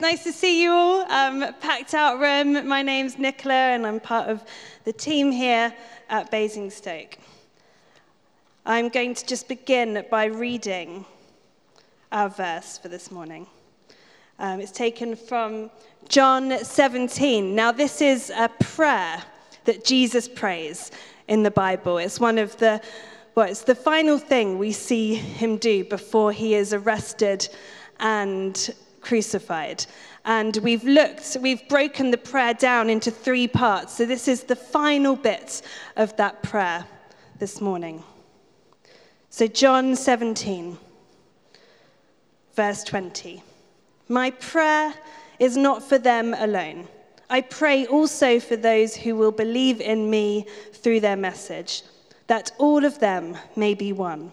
nice to see you all. Um, packed out room. My name's Nicola, and I'm part of the team here at Basingstoke. I'm going to just begin by reading our verse for this morning. Um, it's taken from John 17. Now, this is a prayer that Jesus prays in the Bible. It's one of the, well, it's the final thing we see him do before he is arrested and crucified. And we've looked, we've broken the prayer down into three parts. So this is the final bit of that prayer this morning. So, John 17, verse 20. My prayer is not for them alone. I pray also for those who will believe in me through their message, that all of them may be one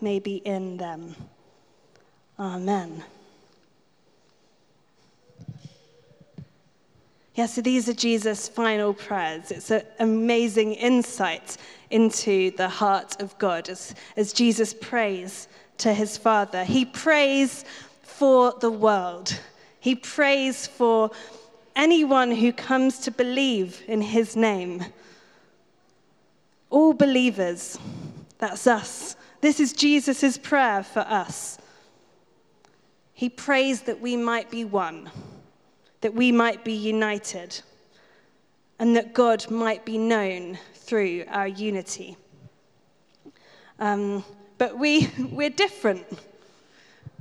may be in them. Amen. Yeah, so these are Jesus' final prayers. It's an amazing insight into the heart of God as, as Jesus prays to his Father. He prays for the world, he prays for anyone who comes to believe in his name. All believers, that's us. This is Jesus' prayer for us. He prays that we might be one, that we might be united, and that God might be known through our unity. Um, but we, we're different,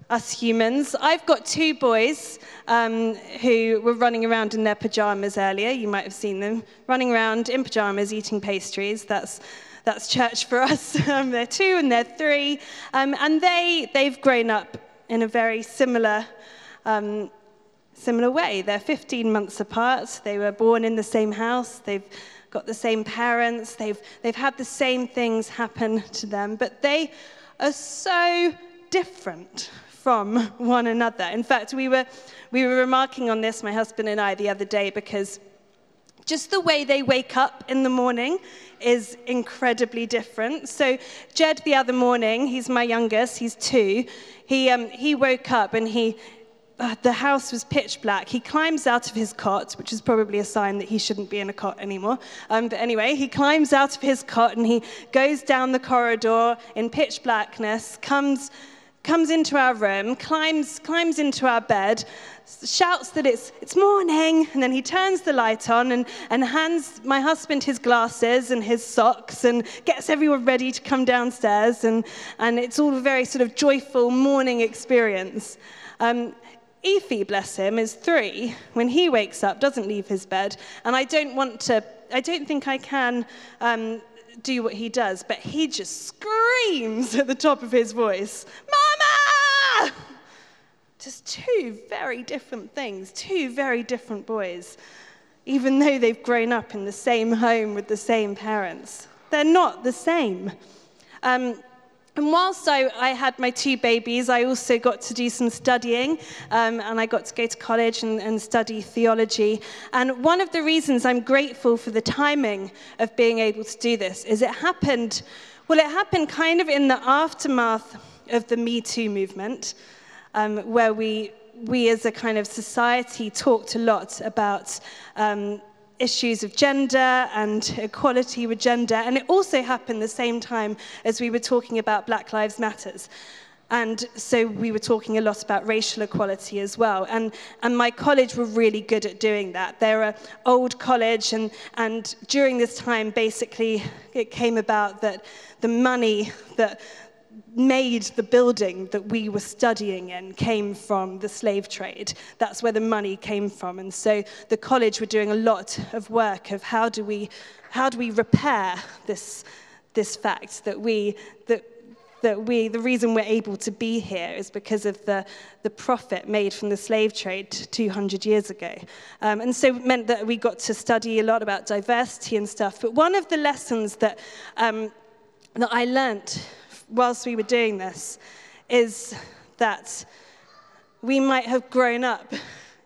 us humans. I've got two boys um, who were running around in their pajamas earlier. You might have seen them running around in pajamas eating pastries. That's that's church for us. Um, they're two and they're three. Um, and they, they've grown up in a very similar, um, similar way. They're 15 months apart. They were born in the same house. They've got the same parents. They've, they've had the same things happen to them. But they are so different from one another. In fact, we were, we were remarking on this, my husband and I, the other day, because just the way they wake up in the morning is incredibly different. So, Jed, the other morning, he's my youngest, he's two, he, um, he woke up and he, uh, the house was pitch black. He climbs out of his cot, which is probably a sign that he shouldn't be in a cot anymore. Um, but anyway, he climbs out of his cot and he goes down the corridor in pitch blackness, comes comes into our room, climbs, climbs into our bed, shouts that it's, it's morning, and then he turns the light on and, and hands my husband his glasses and his socks and gets everyone ready to come downstairs. And, and it's all a very sort of joyful morning experience. Um, Efi, bless him, is three. When he wakes up, doesn't leave his bed, and I don't want to, I don't think I can um, do what he does, but he just screams at the top of his voice, Mama! Just two very different things, two very different boys, even though they've grown up in the same home with the same parents. They're not the same. Um, and whilst I, I, had my two babies, I also got to do some studying, um, and I got to go to college and, and, study theology. And one of the reasons I'm grateful for the timing of being able to do this is it happened, well, it happened kind of in the aftermath of the Me Too movement, um, where we, we as a kind of society talked a lot about um, issues of gender and equality with gender. And it also happened the same time as we were talking about Black Lives Matters. And so we were talking a lot about racial equality as well. And, and my college were really good at doing that. They're an old college, and, and during this time, basically, it came about that the money that made the building that we were studying in came from the slave trade. That's where the money came from. And so the college were doing a lot of work of how do we, how do we repair this, this fact that we, that that we, the reason we're able to be here is because of the, the profit made from the slave trade 200 years ago. Um, and so it meant that we got to study a lot about diversity and stuff. But one of the lessons that, um, that I learnt whilst we were doing this is that we might have grown up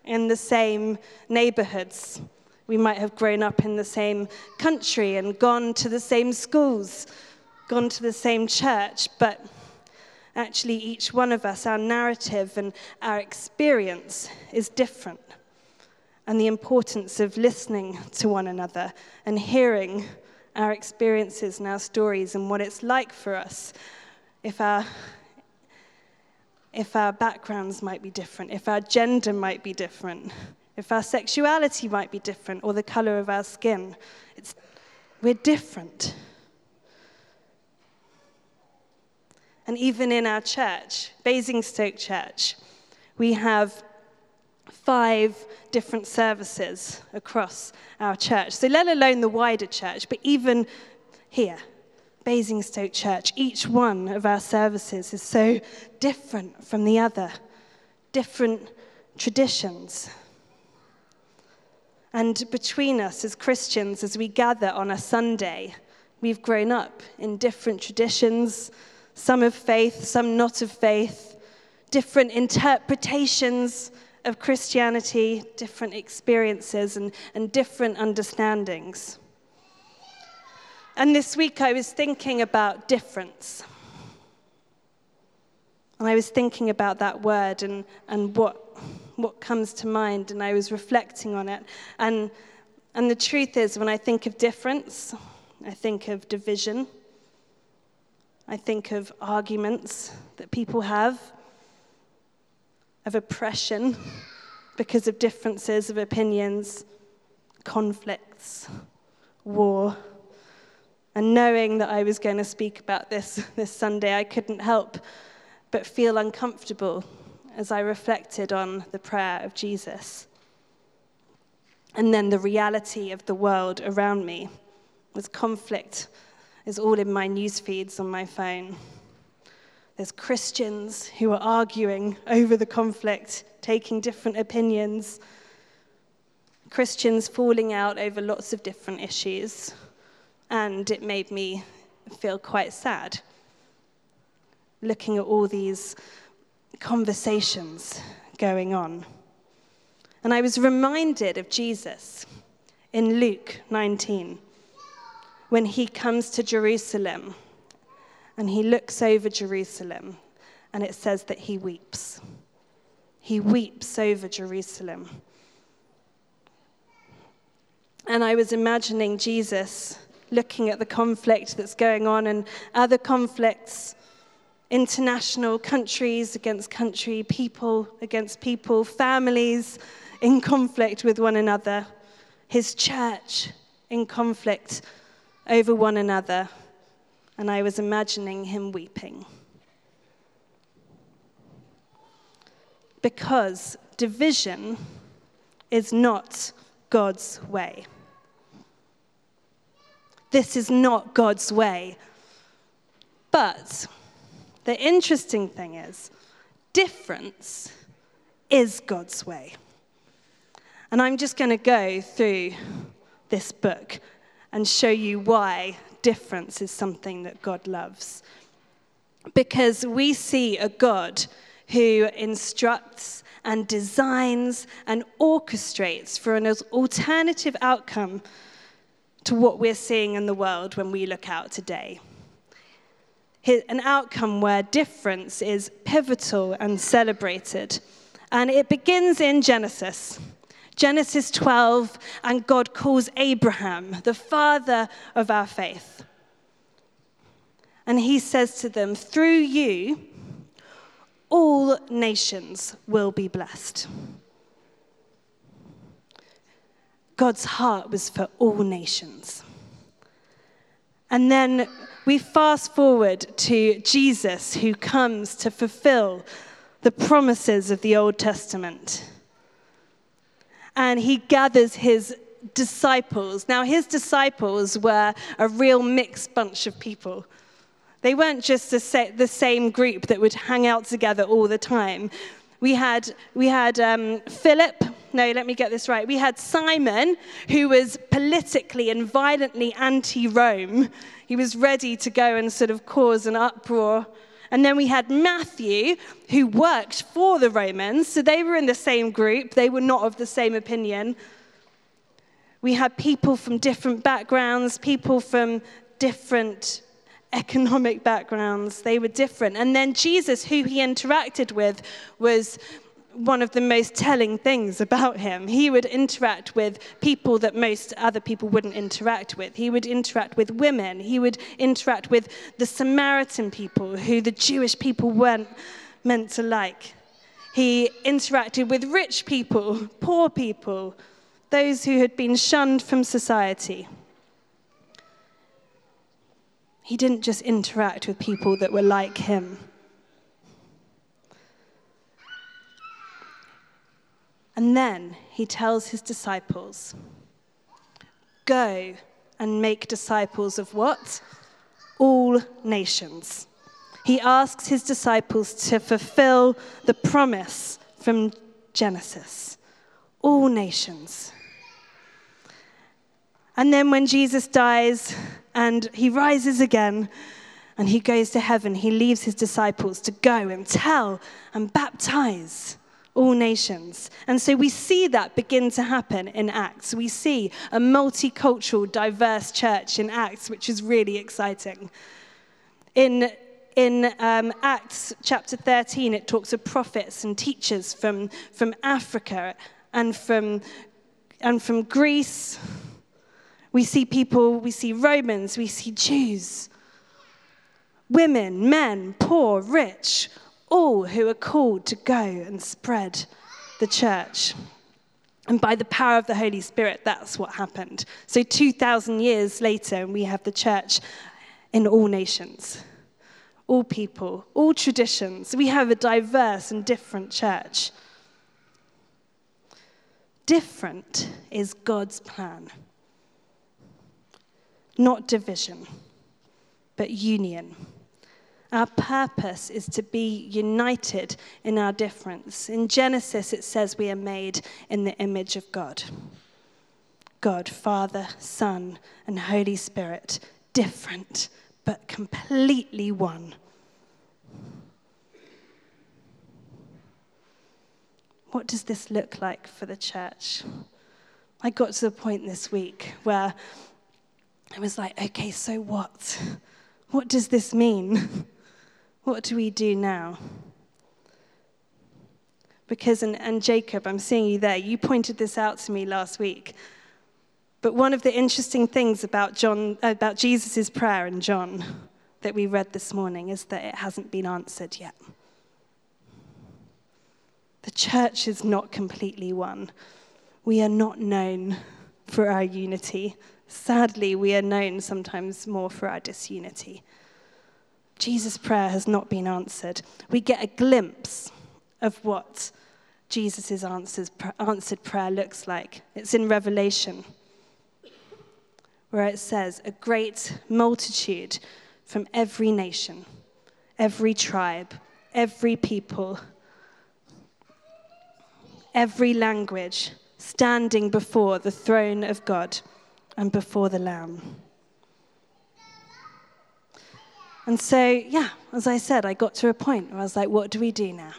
in the same neighborhoods. We might have grown up in the same country and gone to the same schools gone to the same church, but actually, each one of us, our narrative and our experience is different. And the importance of listening to one another and hearing our experiences and our stories and what it's like for us if our if our backgrounds might be different, if our gender might be different, if our sexuality might be different, or the color of our skin. It's, we're different. And even in our church, Basingstoke Church, we have five different services across our church. So, let alone the wider church, but even here, Basingstoke Church, each one of our services is so different from the other, different traditions. And between us as Christians, as we gather on a Sunday, we've grown up in different traditions, some of faith, some not of faith, different interpretations of Christianity, different experiences, and, and different understandings. And this week I was thinking about difference. And I was thinking about that word and, and what, what comes to mind, and I was reflecting on it. And, and the truth is, when I think of difference, I think of division. I think of arguments that people have, of oppression because of differences of opinions, conflicts, war. And knowing that I was going to speak about this this Sunday, I couldn't help but feel uncomfortable as I reflected on the prayer of Jesus. And then the reality of the world around me was conflict is all in my news feeds on my phone. There's Christians who are arguing over the conflict, taking different opinions. Christians falling out over lots of different issues. And it made me feel quite sad looking at all these conversations going on. And I was reminded of Jesus in Luke 19 when he comes to Jerusalem and he looks over Jerusalem, and it says that he weeps. He weeps over Jerusalem. And I was imagining Jesus looking at the conflict that's going on and other conflicts, international countries against country, people against people, families in conflict with one another, his church in conflict over one another, and I was imagining him weeping. Because division is not God's way. This is not God's way. But the interesting thing is, difference is God's way. And I'm just going to go through this book and show you why difference is something that God loves. Because we see a God who instructs and designs and orchestrates for an alternative outcome to what we're seeing in the world when we look out today. An outcome where difference is pivotal and celebrated. And it begins in Genesis. Genesis 12, and God calls Abraham the father of our faith. And he says to them, Through you, all nations will be blessed. God's heart was for all nations. And then we fast forward to Jesus, who comes to fulfill the promises of the Old Testament. And he gathers his disciples. Now, his disciples were a real mixed bunch of people. They weren't just the same group that would hang out together all the time. We had, we had um, Philip, no, let me get this right. We had Simon, who was politically and violently anti Rome. He was ready to go and sort of cause an uproar. And then we had Matthew, who worked for the Romans. So they were in the same group, they were not of the same opinion. We had people from different backgrounds, people from different economic backgrounds. They were different. And then Jesus, who he interacted with, was one of the most telling things about him. He would interact with people that most other people wouldn't interact with. He would interact with women. He would interact with the Samaritan people who the Jewish people weren't meant to like. He interacted with rich people, poor people, those who had been shunned from society. He didn't just interact with people that were like him. And then he tells his disciples, Go and make disciples of what? All nations. He asks his disciples to fulfill the promise from Genesis all nations. And then when Jesus dies and he rises again and he goes to heaven, he leaves his disciples to go and tell and baptize all nations. And so we see that begin to happen in Acts. We see a multicultural, diverse church in Acts, which is really exciting. In, in um, Acts chapter 13, it talks of prophets and teachers from, from Africa and from, and from Greece. We see people, we see Romans, we see Jews, women, men, poor, rich, all who are called to go and spread the church. And by the power of the Holy Spirit, that's what happened. So 2,000 years later, we have the church in all nations, all people, all traditions. We have a diverse and different church. Different is God's plan. Not division, but union. Our purpose is to be united in our difference. In Genesis, it says we are made in the image of God. God, Father, Son, and Holy Spirit, different, but completely one. What does this look like for the church? I got to the point this week where I was like, okay, so what? What does this mean? What do we do now? Because, and, and Jacob, I'm seeing you there, you pointed this out to me last week. But one of the interesting things about, John, about Jesus' prayer in John that we read this morning is that it hasn't been answered yet. The church is not completely one. We are not known for our unity. Sadly, we are known sometimes more for our disunity. Jesus' prayer has not been answered. We get a glimpse of what Jesus' answered prayer looks like. It's in Revelation, where it says, A great multitude from every nation, every tribe, every people, every language, standing before the throne of God and before the Lamb. And so, yeah, as I said, I got to a point where I was like, what do we do now?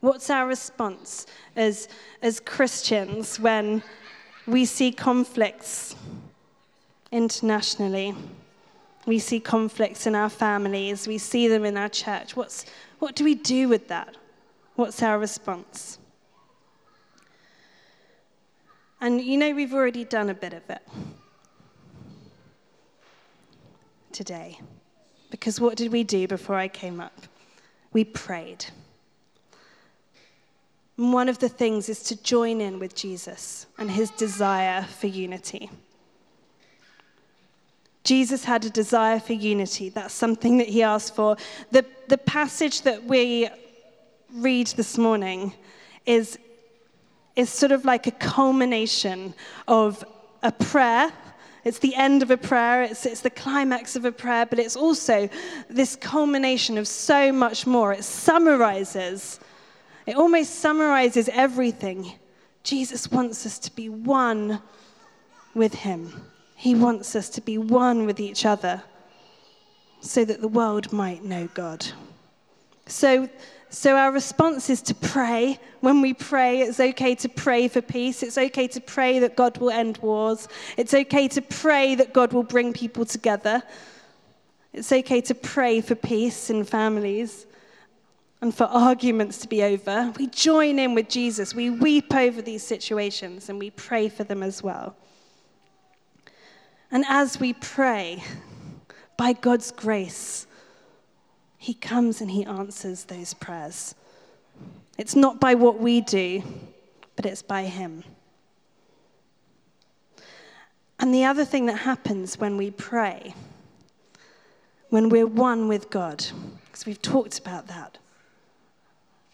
What's our response as, as Christians when we see conflicts internationally? We see conflicts in our families, we see them in our church. What's, what do we do with that? What's our response? And you know, we've already done a bit of it today. Because what did we do before I came up? we prayed. And one of the things is to join in with Jesus and his desire for unity. Jesus had a desire for unity. That's something that he asked for. The, the passage that we read this morning is, is sort of like a culmination of a prayer. It's the end of a prayer, it's, it's the climax of a prayer, but it's also this culmination of so much more. It summarizes, it almost summarizes everything. Jesus wants us to be one with him. He wants us to be one with each other so that the world might know God. So, so our response is to pray. When we pray, it's okay to pray for peace. It's okay to pray that God will end wars. It's okay to pray that God will bring people together. It's okay to pray for peace in families and for arguments to be over. We join in with Jesus. We weep over these situations and we pray for them as well. And as we pray, by God's grace, He comes and He answers those prayers. It's not by what we do, but it's by Him. And the other thing that happens when we pray, when we're one with God, because we've talked about that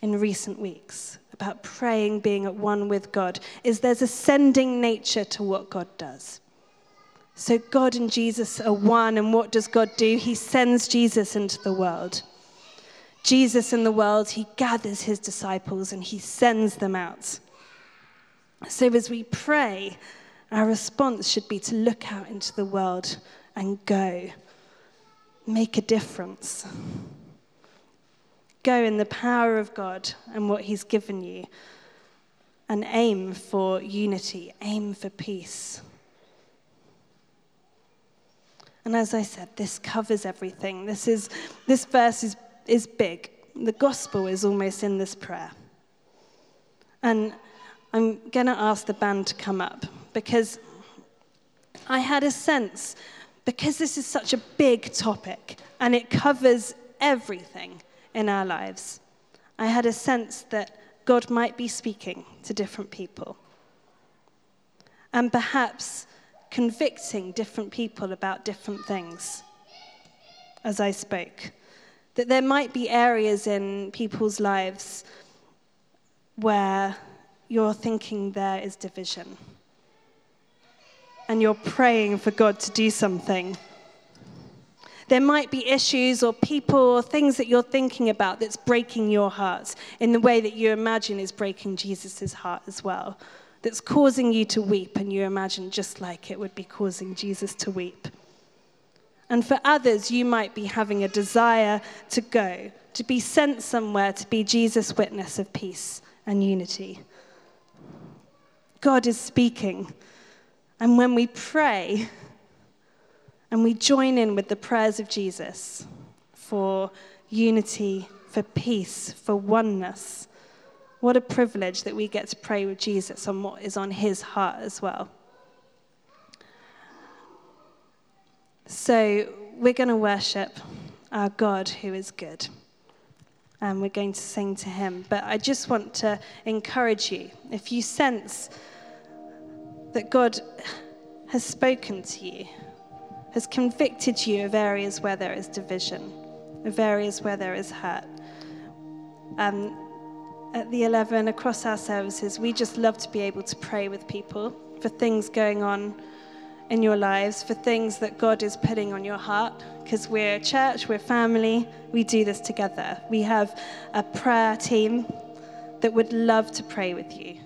in recent weeks, about praying being at one with God, is there's a sending nature to what God does. So God and Jesus are one, and what does God do? He sends Jesus into the world. Jesus in the world, he gathers his disciples and he sends them out. So as we pray, our response should be to look out into the world and go. Make a difference. Go in the power of God and what he's given you. And aim for unity, aim for peace. And as I said, this covers everything. This, is, this verse is, is big. The gospel is almost in this prayer. And I'm going to ask the band to come up because I had a sense, because this is such a big topic and it covers everything in our lives, I had a sense that God might be speaking to different people. And perhaps convicting different people about different things as I spoke. That there might be areas in people's lives where you're thinking there is division and you're praying for God to do something. There might be issues or people or things that you're thinking about that's breaking your heart in the way that you imagine is breaking Jesus' heart as well that's causing you to weep, and you imagine just like it would be causing Jesus to weep. And for others, you might be having a desire to go, to be sent somewhere to be Jesus' witness of peace and unity. God is speaking. And when we pray and we join in with the prayers of Jesus for unity, for peace, for oneness, what a privilege that we get to pray with Jesus on what is on his heart as well. So, we're going to worship our God who is good. And we're going to sing to him. But I just want to encourage you if you sense that God has spoken to you, has convicted you of areas where there is division, of areas where there is hurt. Um, at the 11 across our services, we just love to be able to pray with people for things going on in your lives, for things that God is putting on your heart, because we're a church, we're family, we do this together. We have a prayer team that would love to pray with you.